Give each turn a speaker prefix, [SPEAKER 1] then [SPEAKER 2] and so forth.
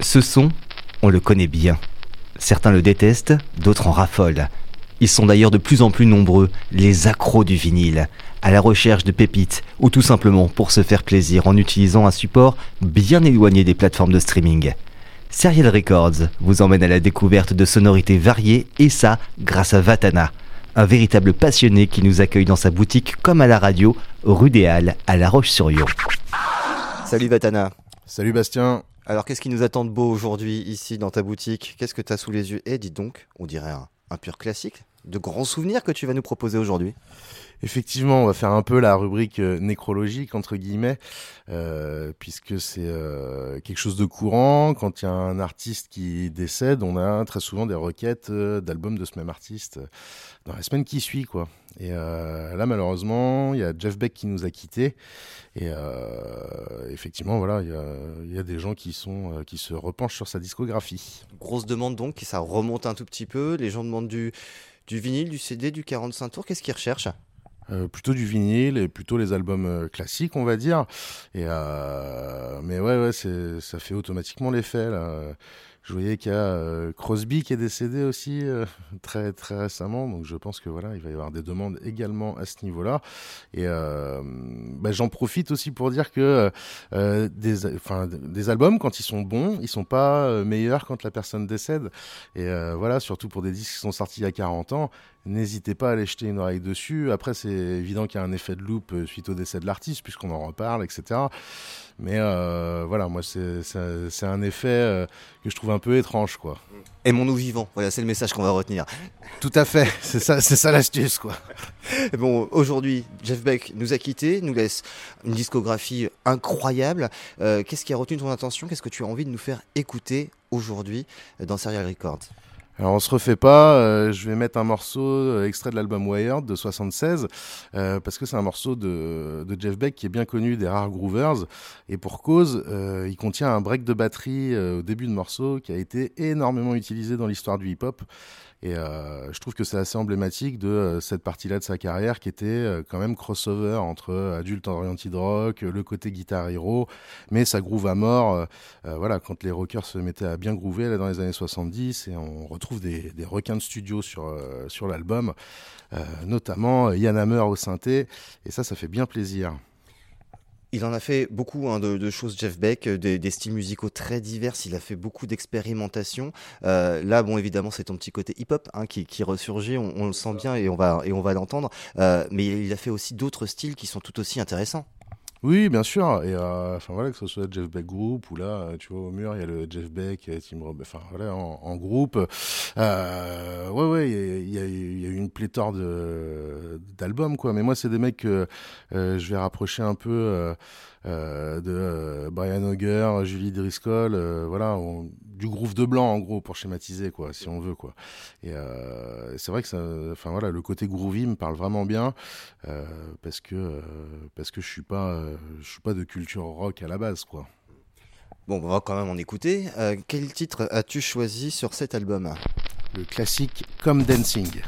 [SPEAKER 1] Ce son, on le connaît bien. Certains le détestent, d'autres en raffolent. Ils sont d'ailleurs de plus en plus nombreux, les accros du vinyle, à la recherche de pépites ou tout simplement pour se faire plaisir en utilisant un support bien éloigné des plateformes de streaming. Serial Records vous emmène à la découverte de sonorités variées et ça grâce à Vatana, un véritable passionné qui nous accueille dans sa boutique comme à la radio, rue des Halles, à La Roche-sur-Yon. Salut Vatana.
[SPEAKER 2] Salut Bastien.
[SPEAKER 1] Alors qu'est-ce qui nous attend de beau aujourd'hui ici dans ta boutique? Qu'est-ce que tu as sous les yeux? Eh dis donc, on dirait un, un pur classique, de grands souvenirs que tu vas nous proposer aujourd'hui?
[SPEAKER 2] Effectivement, on va faire un peu la rubrique euh, nécrologique entre guillemets, euh, puisque c'est euh, quelque chose de courant. Quand il y a un artiste qui décède, on a très souvent des requêtes d'albums de ce même artiste dans la semaine qui suit, quoi. Et là, malheureusement, il y a Jeff Beck qui nous a quittés. Et effectivement, voilà, il y a, des gens qui sont qui se repenchent sur sa discographie.
[SPEAKER 1] Grosse demande donc, ça remonte un tout petit peu. Les gens demandent du du vinyle, du CD, du 45 tours. Qu'est-ce qu'ils recherchent?
[SPEAKER 2] Euh, plutôt du vinyle et plutôt les albums euh, classiques, on va dire. Euh, mais ouais, ouais, ça fait automatiquement l'effet. Je voyais qu'il y a euh, Crosby qui est décédé aussi euh, très très récemment, donc je pense que voilà, il va y avoir des demandes également à ce niveau-là. Et euh, bah, j'en profite aussi pour dire que des, enfin, des albums, quand ils sont bons, ils sont pas meilleurs quand la personne décède. Et voilà, surtout pour des disques qui sont sortis il y a 40 ans, n'hésitez pas à aller jeter une oreille dessus. Après, c'est évident qu'il y a un effet de loupe suite au décès de l'artiste, puisqu'on en reparle, etc. Mais euh, voilà, moi, c'est un effet euh, que je trouve un peu étrange, quoi.
[SPEAKER 1] Aimons-nous vivants, voilà, c'est le message qu'on va retenir.
[SPEAKER 2] Tout à fait, c'est ça, c'est ça l'astuce, quoi.
[SPEAKER 1] Bon, aujourd'hui, Jeff Beck nous a quittés, nous laisse une discographie incroyable. Euh, qu'est-ce qui a retenu ton attention? Qu'est-ce que tu as envie de nous faire écouter aujourd'hui dans Serial Records?
[SPEAKER 2] Alors on se refait pas, euh, je vais mettre un morceau euh, extrait de l'album Wired de 76 euh, parce que c'est un morceau de, de, Jeff Beck qui est bien connu des rares groovers et pour cause, il contient un break de batterie au début de morceau qui a été énormément utilisé dans l'histoire du hip-hop et euh, je trouve que c'est assez emblématique de euh, cette partie-là de sa carrière qui était euh, quand même crossover entre Adult Oriented Rock, le côté Guitar Hero, mais ça groove à mort. voilà, quand les rockers se mettaient à bien groover là, dans les années 70, et on retrouve des, des requins de studio sur, sur l'album, notamment Yann Hammer au synthé, et ça, ça fait bien plaisir.
[SPEAKER 1] Il en a fait beaucoup hein, de, choses, Jeff Beck, euh, des, styles musicaux très divers. Il a fait beaucoup d'expérimentation. Euh, là, bon, évidemment, c'est ton petit côté hip-hop hein, qui, ressurgit. On, le sent bien et on va et on va l'entendre. Euh, mais il a fait aussi d'autres styles qui sont tout aussi intéressants.
[SPEAKER 2] Oui, bien sûr. Et euh, enfin voilà, que ce soit Jeff Beck Group ou là, tu vois, au mur, il y a le Jeff Beck, Tim Rob, enfin voilà, en, groupe. Euh, ouais, ouais, il y a, a, une pléthore de d'albums quoi. Mais moi, c'est des mecs que euh, je vais rapprocher un peu. Euh, euh, de euh, Brian Auger, Julie Driscoll, euh, voilà, du groove de blanc en gros pour schématiser quoi, si on veut quoi. Et c'est vrai que ça, enfin voilà, le côté groovy me parle vraiment bien parce que parce que je suis pas je suis pas de culture rock à la base quoi.
[SPEAKER 1] Bon, on va quand même en écouter. quel titre as-tu choisi sur cet album?
[SPEAKER 2] Le classique Comme Dancing.